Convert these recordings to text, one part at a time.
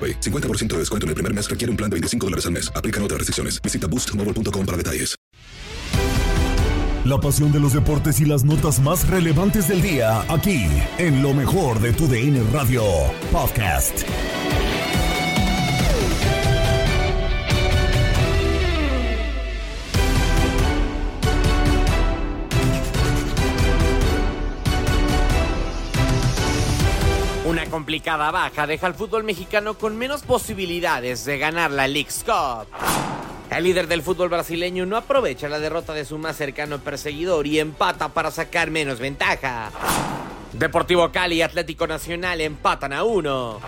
AroPay. 50% de descuento en el primer mes requiere un plan de 25 dólares al mes. Aplican otras restricciones. Visita boostmobile.com para detalles. La pasión de los deportes y las notas más relevantes del día, aquí, en lo mejor de tu DN Radio Podcast. Una complicada baja deja al fútbol mexicano con menos posibilidades de ganar la League's Cup. El líder del fútbol brasileño no aprovecha la derrota de su más cercano perseguidor y empata para sacar menos ventaja. Deportivo Cali y Atlético Nacional empatan a uno.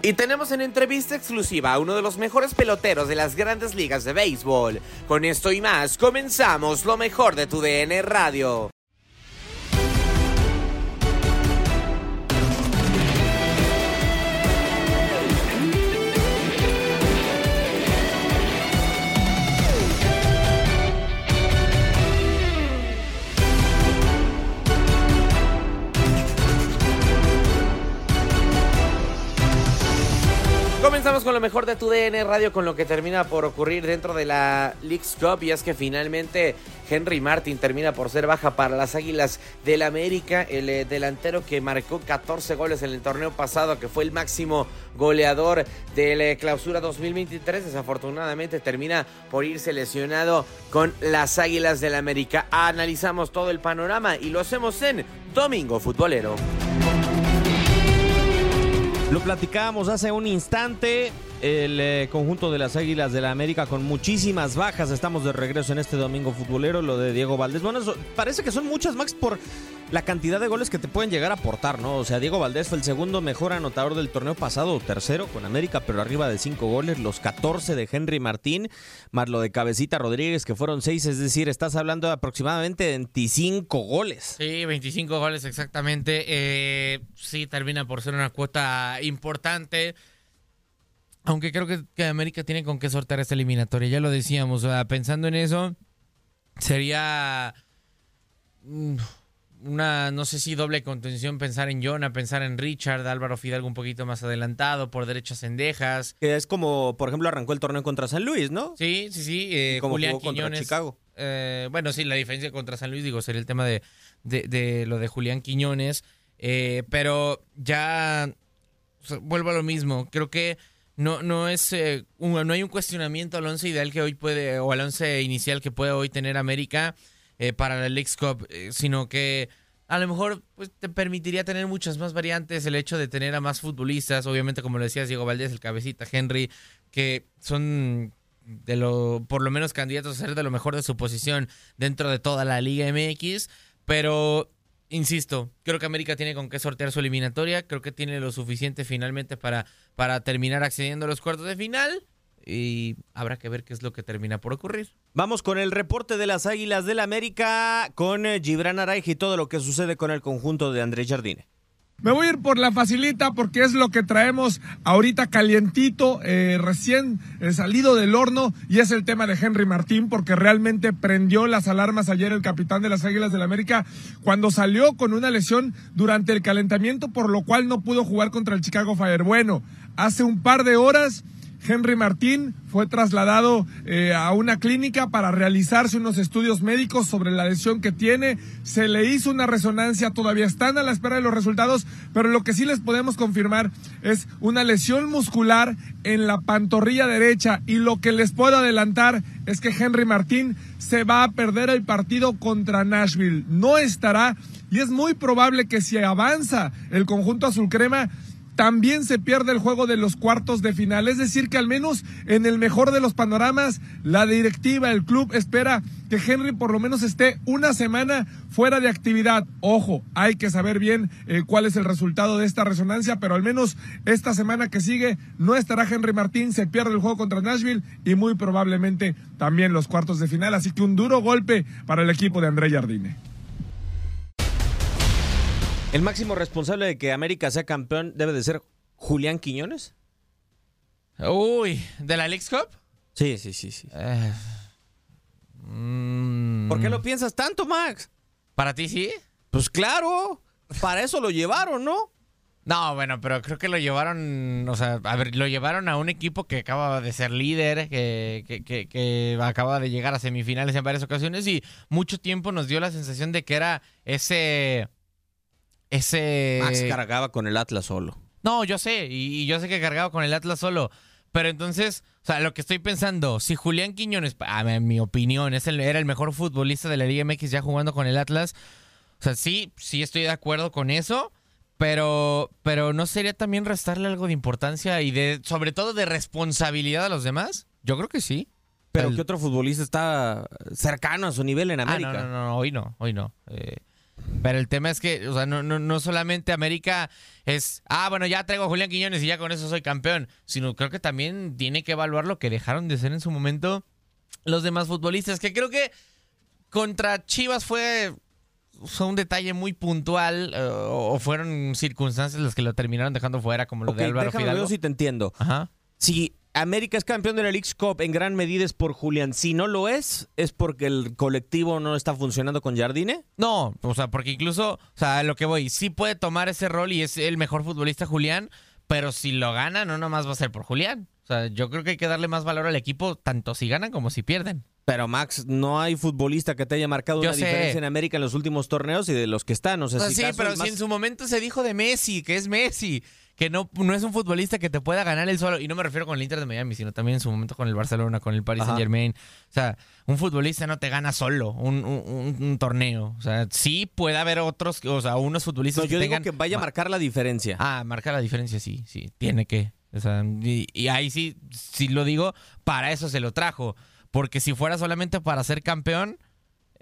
Y tenemos en entrevista exclusiva a uno de los mejores peloteros de las grandes ligas de béisbol. Con esto y más, comenzamos lo mejor de tu DN Radio. Comenzamos con lo mejor de tu DN Radio, con lo que termina por ocurrir dentro de la League's Cup. Y es que finalmente Henry Martin termina por ser baja para las Águilas del América. El eh, delantero que marcó 14 goles en el torneo pasado, que fue el máximo goleador de la clausura 2023, desafortunadamente termina por irse lesionado con las Águilas del América. Analizamos todo el panorama y lo hacemos en Domingo Futbolero. Lo platicábamos hace un instante. El eh, conjunto de las Águilas de la América con muchísimas bajas. Estamos de regreso en este domingo futbolero. Lo de Diego Valdés. Bueno, eso, parece que son muchas, Max, por la cantidad de goles que te pueden llegar a aportar, ¿no? O sea, Diego Valdés fue el segundo mejor anotador del torneo pasado, tercero con América, pero arriba de cinco goles. Los 14 de Henry Martín, más lo de Cabecita Rodríguez, que fueron seis. Es decir, estás hablando de aproximadamente 25 goles. Sí, 25 goles exactamente. Eh, sí, termina por ser una cuota importante. Aunque creo que, que, América tiene con qué sortear esta eliminatoria. Ya lo decíamos, o sea, pensando en eso, sería mm, una, no sé si doble contención pensar en Jonah, pensar en Richard, Álvaro Fidalgo un poquito más adelantado, por derecha Cendejas. Que es como, por ejemplo, arrancó el torneo contra San Luis, ¿no? Sí, sí, sí. Eh, como Julián jugó contra Quiñones. Chicago. Eh, bueno, sí, la diferencia contra San Luis, digo, sería el tema de, de, de lo de Julián Quiñones. Eh, pero ya o sea, vuelvo a lo mismo. Creo que no, no es eh, no hay un cuestionamiento al once ideal que hoy puede, o al once inicial que puede hoy tener América eh, para la Leagues Cup, eh, sino que a lo mejor pues, te permitiría tener muchas más variantes el hecho de tener a más futbolistas, obviamente como lo decías Diego Valdés, el cabecita, Henry, que son de lo, por lo menos candidatos a ser de lo mejor de su posición dentro de toda la Liga MX, pero insisto, creo que América tiene con qué sortear su eliminatoria, creo que tiene lo suficiente finalmente para, para terminar accediendo a los cuartos de final. y habrá que ver qué es lo que termina por ocurrir. Vamos con el reporte de las Águilas del América con eh, Gibran Araij y todo lo que sucede con el conjunto de Andrés Jardine. Me voy a ir por la facilita porque es lo que traemos ahorita calientito, eh, recién eh, salido del horno y es el tema de Henry Martín porque realmente prendió las alarmas ayer el capitán de las Águilas del América cuando salió con una lesión durante el calentamiento por lo cual no pudo jugar contra el Chicago Fire. Bueno, hace un par de horas Henry Martín fue trasladado eh, a una clínica para realizarse unos estudios médicos sobre la lesión que tiene. Se le hizo una resonancia, todavía están a la espera de los resultados, pero lo que sí les podemos confirmar es una lesión muscular en la pantorrilla derecha y lo que les puedo adelantar es que Henry Martín se va a perder el partido contra Nashville. No estará y es muy probable que si avanza el conjunto azul crema también se pierde el juego de los cuartos de final. Es decir, que al menos en el mejor de los panoramas, la directiva, el club espera que Henry por lo menos esté una semana fuera de actividad. Ojo, hay que saber bien eh, cuál es el resultado de esta resonancia, pero al menos esta semana que sigue no estará Henry Martín, se pierde el juego contra Nashville y muy probablemente también los cuartos de final. Así que un duro golpe para el equipo de André Jardine. ¿El máximo responsable de que América sea campeón debe de ser Julián Quiñones? Uy, ¿de la League Cup? Sí, sí, sí, sí. Eh, mm. ¿Por qué lo piensas tanto, Max? ¿Para ti sí? Pues claro, para eso lo llevaron, ¿no? No, bueno, pero creo que lo llevaron, o sea, a ver, lo llevaron a un equipo que acaba de ser líder, que, que, que, acaba de llegar a semifinales en varias ocasiones y mucho tiempo nos dio la sensación de que era ese ese... Max cargaba con el Atlas solo. No, yo sé, y, yo sé que cargaba con el Atlas solo. Pero entonces, o sea, lo que estoy pensando, si Julián Quiñones, en mi opinión, es el, era el mejor futbolista de la Liga MX ya jugando con el Atlas, o sea, sí, sí estoy de acuerdo con eso, pero, pero ¿no sería también restarle algo de importancia y de, sobre todo de responsabilidad a los demás? Yo creo que sí. Pero ¿qué otro futbolista está cercano a su nivel en América? Ah, no, no, no, hoy no, hoy no. Eh, pero el tema es que, o sea, no, no, no solamente América es, ah, bueno, ya traigo a Julián Quiñones y ya con eso soy campeón, sino creo que también tiene que evaluar lo que dejaron de ser en su momento los demás futbolistas, que creo que contra Chivas fue, fue un detalle muy puntual eh, o fueron circunstancias las que lo terminaron dejando fuera, como lo de Álvaro Fidalgo. si te entiendo. Ajá. Si América es campeón de la League Cup en gran medida es por Julián. Si no lo es, es porque el colectivo no está funcionando con Jardine. No, o sea, porque incluso, o sea, lo que voy, sí puede tomar ese rol y es el mejor futbolista Julián, pero si lo gana, no nomás va a ser por Julián. O sea, yo creo que hay que darle más valor al equipo, tanto si ganan como si pierden. Pero Max, no hay futbolista que te haya marcado una diferencia en América en los últimos torneos y de los que están. O sea, sí, pero si en su momento se dijo de Messi, que es Messi que no, no es un futbolista que te pueda ganar el solo. Y no me refiero con el Inter de Miami, sino también en su momento con el Barcelona, con el Paris Saint Germain. O sea, un futbolista no te gana solo un, torneo. O sea, sí puede haber otros, o sea, unos futbolistas yo digo que vaya a marcar la diferencia. Ah, marcar la diferencia, sí, sí, tiene que. O sea, y, ahí sí, sí lo digo, para eso se lo trajo. Porque si fuera solamente para ser campeón,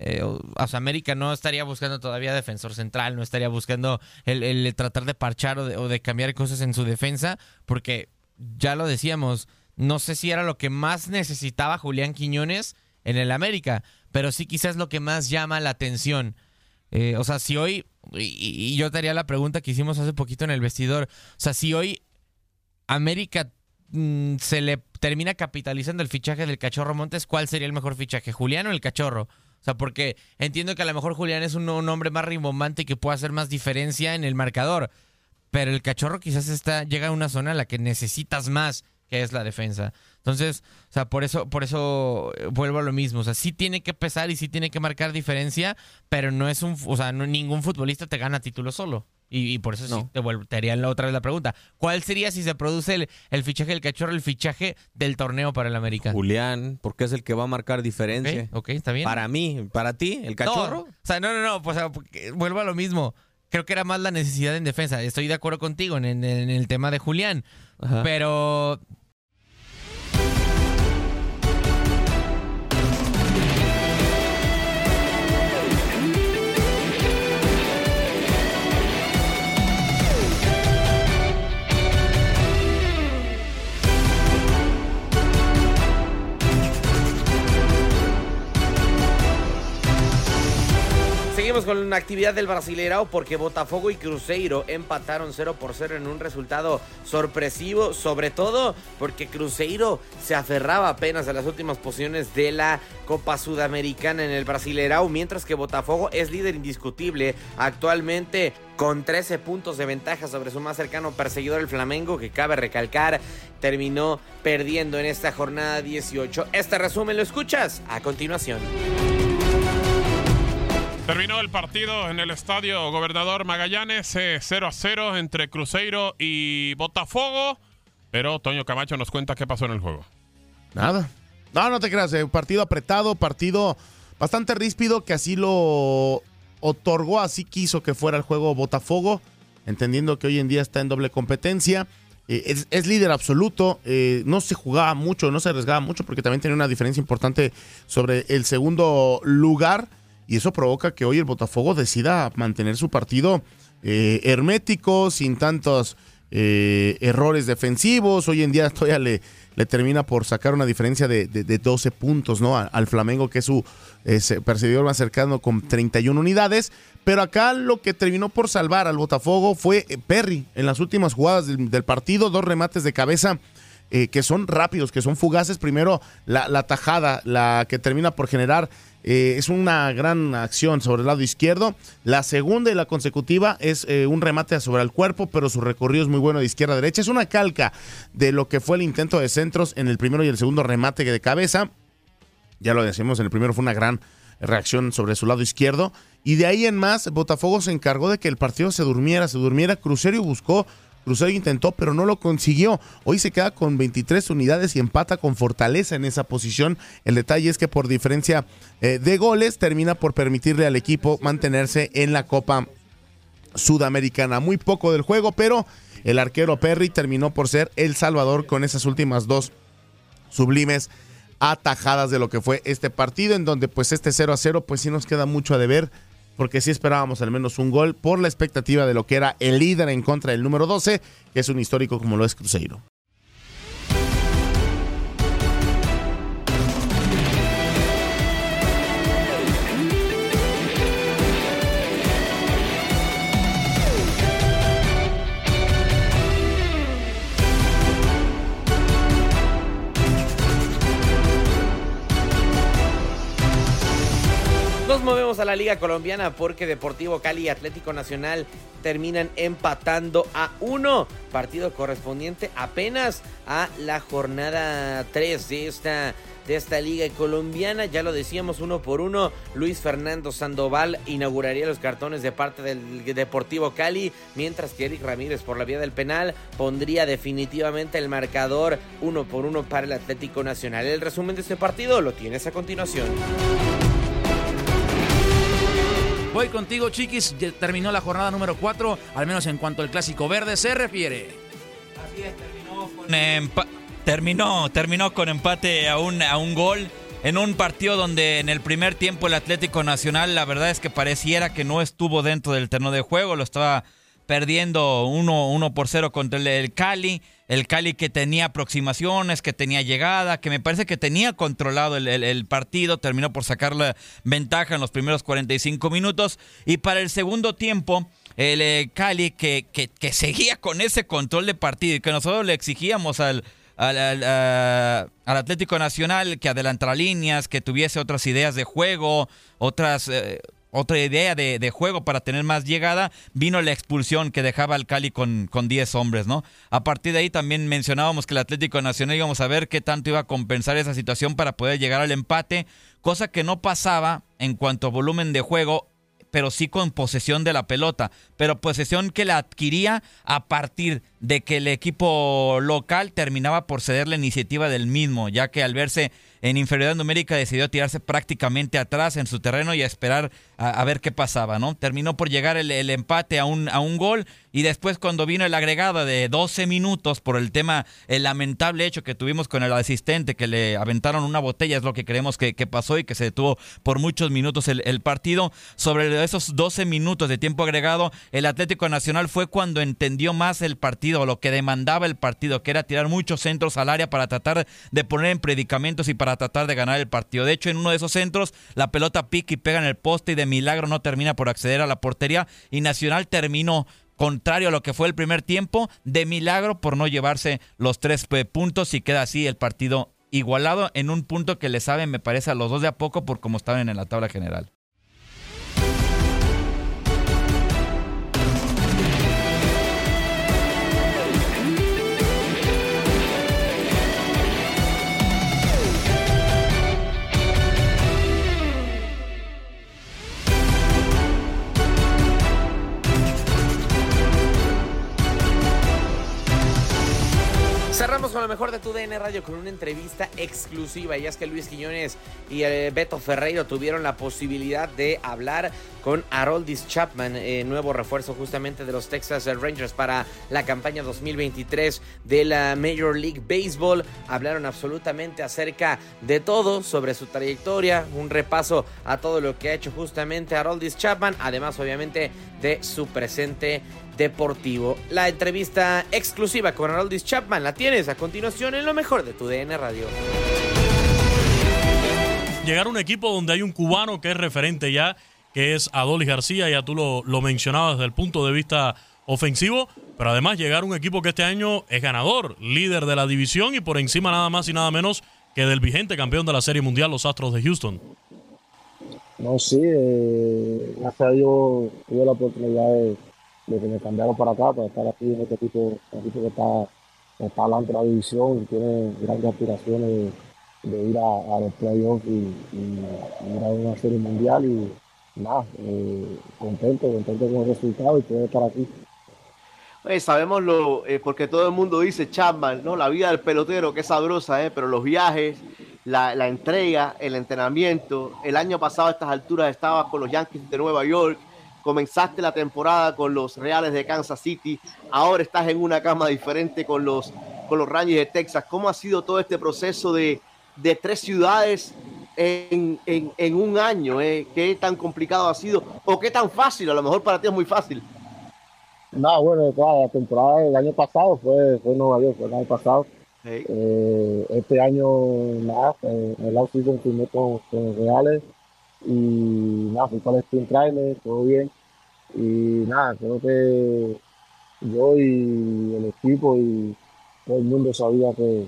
eh, o, América no estaría buscando todavía defensor central, no estaría buscando el, tratar de parchar o de, cambiar cosas en su defensa, porque ya lo decíamos, no sé si era lo que más necesitaba Julián Quiñones en el América, pero sí quizás lo que más llama la atención. Eh, o sea, si hoy, y, yo te haría la pregunta que hicimos hace poquito en el vestidor, o sea, si hoy América mm, se le termina capitalizando el fichaje del Cachorro Montes, ¿cuál sería el mejor fichaje, Julián o el Cachorro? O sea, porque entiendo que a lo mejor Julián es un, hombre más rimbombante que puede hacer más diferencia en el marcador. Pero el cachorro quizás está, llega a una zona en la que necesitas más, que es la defensa. Entonces, o sea, por eso, por eso eh, vuelvo a lo mismo. O sea, sí tiene que pesar y sí tiene que marcar diferencia, pero no es un, o sea, no, ningún futbolista te gana título solo. Y, por eso sí te, vuelvo, te haría otra vez la pregunta. ¿Cuál sería si se produce el, fichaje del cachorro, el fichaje del torneo para el América? Julián, porque es el que va a marcar diferencia. Ok, está bien. Para mí, para ti, el cachorro. o sea, no, no, no, pues vuelvo a lo mismo. Creo que era más la necesidad en defensa. Estoy de acuerdo contigo en, el tema de Julián. Pero Actividad del Brasileirao porque Botafogo y Cruzeiro empataron 0 por 0 en un resultado sorpresivo, sobre todo porque Cruzeiro se aferraba apenas a las últimas posiciones de la Copa Sudamericana en el Brasileirao, mientras que Botafogo es líder indiscutible actualmente con 13 puntos de ventaja sobre su más cercano perseguidor el Flamengo, que cabe recalcar, terminó perdiendo en esta jornada 18. Este resumen lo escuchas a continuación. Terminó el partido en el estadio Gobernador Magallanes, 0 a 0 entre Cruzeiro y Botafogo. Pero Toño Camacho nos cuenta qué pasó en el juego. Nada. No, no te creas, eh, partido apretado, partido bastante ríspido, que así lo otorgó, así quiso que fuera el juego Botafogo, entendiendo que hoy en día está en doble competencia. Eh, es, líder absoluto, eh, no se jugaba mucho, no se arriesgaba mucho, porque también tenía una diferencia importante sobre el segundo lugar y eso provoca que hoy el Botafogo decida mantener su partido eh, hermético, sin tantos eh, errores defensivos. Hoy en día todavía le, termina por sacar una diferencia de, 12 puntos ¿no? al Flamengo, que es su perseguidor más cercano con 31 unidades. Pero acá lo que terminó por salvar al Botafogo fue eh, Perry en las últimas jugadas del, partido, dos remates de cabeza. que son rápidos, que son fugaces. Primero, la, la tajada, la que termina por generar eh, es una gran acción sobre el lado izquierdo. La segunda y la consecutiva es eh, un remate sobre el cuerpo, pero su recorrido es muy bueno de izquierda a derecha. Es una calca de lo que fue el intento de centros en el primero y el segundo remate de cabeza. Ya lo decimos, en el primero fue una gran reacción sobre su lado izquierdo. Y de ahí en más, Botafogo se encargó de que el partido se durmiera, se durmiera. Crucero buscó Cruzeiro intentó, pero no lo consiguió. Hoy se queda con 23 unidades y empata con fortaleza en esa posición. El detalle es que por diferencia eh, de goles termina por permitirle al equipo mantenerse en la Copa Sudamericana. Muy poco del juego, pero el arquero Perry terminó por ser el salvador con esas últimas dos sublimes atajadas de lo que fue este partido, en donde pues este 0 a 0 pues sí nos queda mucho a deber porque sí esperábamos al menos un gol por la expectativa de lo que era el líder en contra del número 12, que es un histórico como lo es Cruzeiro. Movemos a la Liga Colombiana porque Deportivo Cali y Atlético Nacional terminan empatando a uno. Partido correspondiente apenas a la jornada 3 de esta, de esta Liga Colombiana. Ya lo decíamos uno por uno. Luis Fernando Sandoval inauguraría los cartones de parte del Deportivo Cali, mientras que Eric Ramírez por la vía del penal pondría definitivamente el marcador uno por uno para el Atlético Nacional. El resumen de este partido lo tienes a continuación. Voy contigo, chiquis. Terminó la jornada número 4, al menos en cuanto al clásico verde se refiere. Así es, terminó con, terminó, terminó con empate a un, a un gol. En un partido donde en el primer tiempo el Atlético Nacional, la verdad es que pareciera que no estuvo dentro del terreno de juego, lo estaba perdiendo 1 por 0 contra el, Cali. El Cali que tenía aproximaciones, que tenía llegada, que me parece que tenía controlado el, partido, terminó por sacar la ventaja en los primeros 45 minutos. Y para el segundo tiempo, el eh, Cali que, que, seguía con ese control de partido y que nosotros le exigíamos al, al, Atlético Nacional que adelantara líneas, que tuviese otras ideas de juego, otras... Eh, otra idea de, juego para tener más llegada, vino la expulsión que dejaba al Cali con, con 10 hombres, ¿no? A partir de ahí también mencionábamos que el Atlético Nacional íbamos a ver qué tanto iba a compensar esa situación para poder llegar al empate, cosa que no pasaba en cuanto a volumen de juego pero sí con posesión de la pelota, pero posesión que la adquiría a partir de que el equipo local terminaba por ceder la iniciativa del mismo, ya que al verse en inferioridad numérica decidió tirarse prácticamente atrás en su terreno y esperar a, ver qué pasaba, ¿no? Terminó por llegar el, empate a un, a un gol y después cuando vino el agregado de 12 minutos por el tema, el lamentable hecho que tuvimos con el asistente, que le aventaron una botella, es lo que creemos que, que pasó y que se detuvo por muchos minutos el, el partido. Sobre esos 12 minutos de tiempo agregado, el Atlético Nacional fue cuando entendió más el partido, lo que demandaba el partido, que era tirar muchos centros al área para tratar de poner en predicamentos y para tratar de ganar el partido. De hecho, en uno de esos centros, la pelota pica y pega en el poste y de milagro no termina por acceder a la portería y Nacional terminó contrario a lo que fue el primer tiempo, de milagro por no llevarse los tres eh, puntos y queda así el partido igualado en un punto que le saben, me parece, a los dos de a poco por cómo estaban en la tabla general. Cerramos con lo mejor de tu DN Radio con una entrevista exclusiva. Ya es que Luis Quiñones y eh, Beto Ferreiro tuvieron la posibilidad de hablar con Haroldis Chapman, eh, nuevo refuerzo justamente de los Texas Rangers para la campaña 2023 de la Major League Baseball. Hablaron absolutamente acerca de todo sobre su trayectoria, un repaso a todo lo que ha hecho justamente Haroldis Chapman, además obviamente de su presente deportivo. La entrevista exclusiva con Haroldis Chapman la tienes a continuación en lo mejor de tu DN Radio. Llegar a un equipo donde hay un cubano que es referente ya, que es Adolis García, ya tú lo, lo mencionabas desde el punto de vista ofensivo, pero además llegar a un equipo que este año es ganador, líder de la división y por encima nada más y nada menos que del vigente campeón de la Serie Mundial, los Astros de Houston. No, sí, eh, gracias a Dios tuve la oportunidad de, de que me cambiaron para acá, para estar aquí en este equipo, un equipo que está, está de la división y tiene grandes aspiraciones de, ir a, los playoffs y, y a una serie mundial y nada, eh, contento, contento con el resultado y poder estar aquí. Oye, sabemos lo, eh, porque todo el mundo dice Chapman, ¿no? La vida del pelotero, que es sabrosa, ¿eh? Pero los viajes, la, la entrega, el entrenamiento. El año pasado a estas alturas estabas con los Yankees de Nueva York, comenzaste la temporada con los Reales de Kansas City, ahora estás en una cama diferente con los, con los Rangers de Texas. ¿Cómo ha sido todo este proceso de, de tres ciudades en, en, en un año? Eh? ¿Qué tan complicado ha sido? ¿O qué tan fácil? A lo mejor para ti es muy fácil. Nada, bueno, claro, la temporada del año pasado fue, fue Nueva York, fue el año pasado. Eh, este año, nada, eh, el off-season firmé con, con Reales y nada, fui para el sprint trailer, todo bien. Y nada, creo que yo y el equipo y todo el mundo sabía que,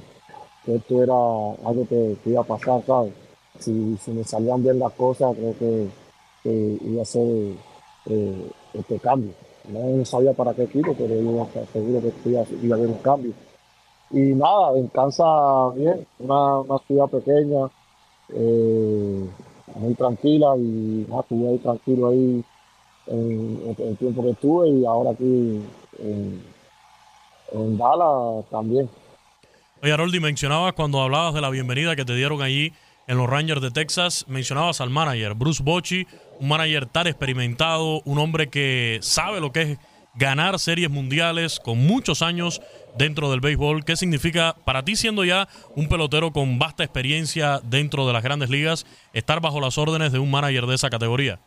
que esto era algo que, iba a pasar, ¿sabes? Si, si me salían bien las cosas, creo que, iba a ser eh, este cambio. No sabía para qué equipo, pero yo seguro que iba, iba a haber un cambio. Y nada, en Kansas, bien, una, una ciudad pequeña, eh, muy tranquila y nada, estuve ahí tranquilo ahí en el tiempo que estuve y ahora aquí en, Dallas también. Oye, Haroldi, mencionabas cuando hablabas de la bienvenida que te dieron allí en los Rangers de Texas, mencionabas al manager, Bruce Bochy, un manager tan experimentado, un hombre que sabe lo que es ganar series mundiales con muchos años dentro del béisbol. ¿Qué significa para ti siendo ya un pelotero con vasta experiencia dentro de las grandes ligas, estar bajo las órdenes de un manager de esa categoría?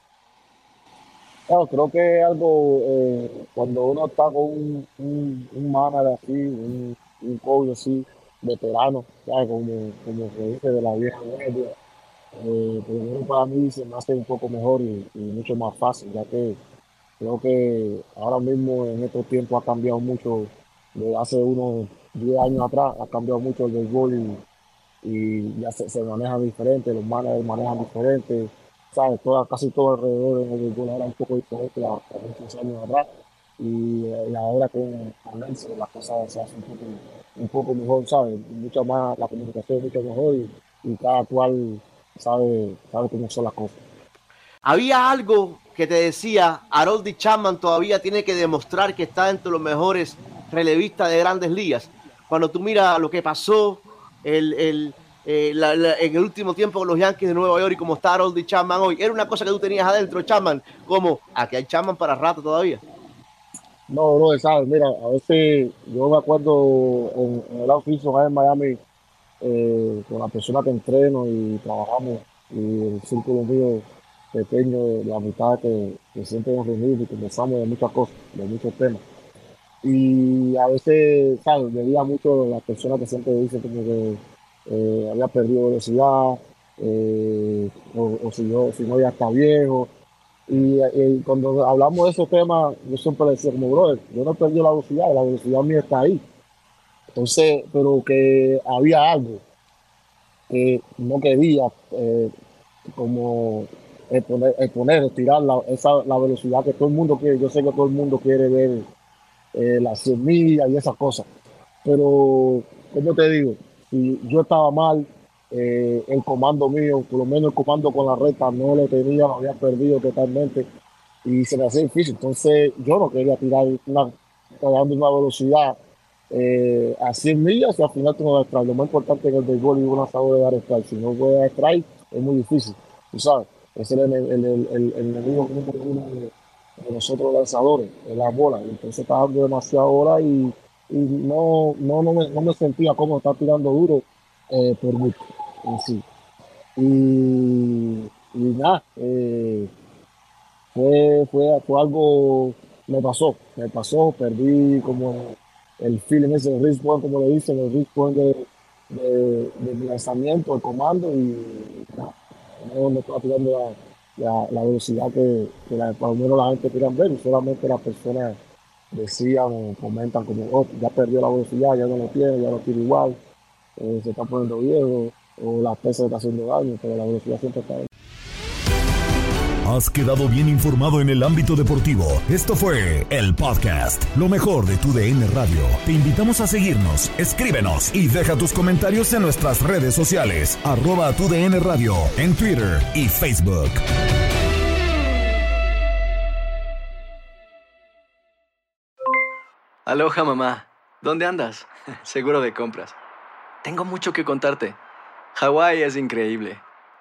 Claro, creo que es algo, eh, cuando uno está con un, un, manager así, un, un coach así, veterano, ¿sabes? Como, como se dice de la vieja media, eh, lo menos para mí se me hace un poco mejor y mucho más fácil, ya que creo que ahora mismo en estos tiempos ha cambiado mucho, de hace unos 10 años atrás, ha cambiado mucho el béisbol y, y ya se, se maneja diferente, los managers manejan diferente, ¿sabes? Toda, casi todo alrededor en el béisbol ahora un poco diferente a, a muchos años atrás. Y, eh, y ahora con, con las cosas se hacen un poco, un poco mejor, ¿sabes? Mucho más, la comunicación es mucho mejor y, y cada cual sabe, sabe cómo son las cosas. Había algo que te decía, Haroldi Chapman todavía tiene que demostrar que está entre los mejores relevistas de grandes ligas. Cuando tú miras lo que pasó el, el, eh, en el último tiempo con los Yankees de Nueva York y como está Haroldi Chapman hoy, era una cosa que tú tenías adentro, Chapman, como aquí hay Chapman para rato todavía. No, bro, sabes, mira, a veces yo me acuerdo en, en el oficio en Miami eh, con la persona que entreno y trabajamos y el círculo mío pequeño, la mitad que, que siempre nos reunimos y conversamos de muchas cosas, de muchos temas. Y a veces, ¿sabes? Veía mucho las personas que siempre dicen como que eh, había perdido velocidad, eh, o, si, yo, si no ya está viejo. Y, cuando hablamos de esos temas, yo siempre decía como, brother, yo no perdido la velocidad, la velocidad mía está ahí. Entonces, pero que había algo que no quería eh, como exponer, exponer estirar la, esa, la velocidad que todo el mundo quiere. Yo sé que todo el mundo quiere ver eh, las semillas y esas cosas. Pero, como te digo, yo estaba mal, eh, el comando mío, por lo menos el comando con la recta, no lo tenía, lo había perdido totalmente y se me hacía difícil. Entonces, yo no quería tirar una, una velocidad eh, a 100 millas y al final no das strike. Lo más importante en el béisbol y un asador de dar. Si no puedes dar es muy difícil. Tú sabes, ese es el, el, el, el, enemigo de, de nosotros lanzadores, es la bola. Entonces estaba dando demasiada bola y, y no, no, no, me, no me sentía como estar tirando duro eh, por gusto en sí. Y, y nada, eh, fue, fue, fue algo, me pasó, me pasó, perdí como el feeling ese, el point, como le dicen, el risk point de, de, lanzamiento, el comando y nada, no me estaba tirando la, la, velocidad que, que la, menos la gente quería ver solamente las personas decían o comentan como, oh, ya perdió la velocidad, ya no lo tiene, ya lo tiene igual, eh, se está poniendo viejo o la pesa está haciendo daño, pero la velocidad siempre está ahí. Has quedado bien informado en el ámbito deportivo. Esto fue el podcast, lo mejor de tu DN Radio. Te invitamos a seguirnos, escríbenos y deja tus comentarios en nuestras redes sociales, arroba tu DN Radio, en Twitter y Facebook. Aloha mamá, ¿dónde andas? Seguro de compras. Tengo mucho que contarte. Hawái es increíble.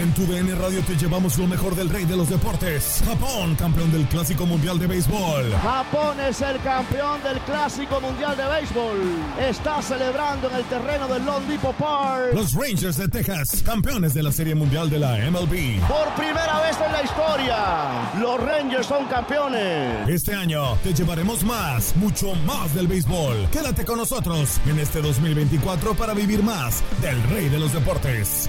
En tu DN Radio te llevamos lo mejor del rey de los deportes. Japón, campeón del Clásico Mundial de Béisbol. Japón es el campeón del Clásico Mundial de Béisbol. Está celebrando en el terreno del Lone Depot Park. Los Rangers de Texas, campeones de la Serie Mundial de la MLB. Por primera vez en la historia, los Rangers son campeones. Este año te llevaremos más, mucho más del béisbol. Quédate con nosotros en este 2024 para vivir más del rey de los deportes.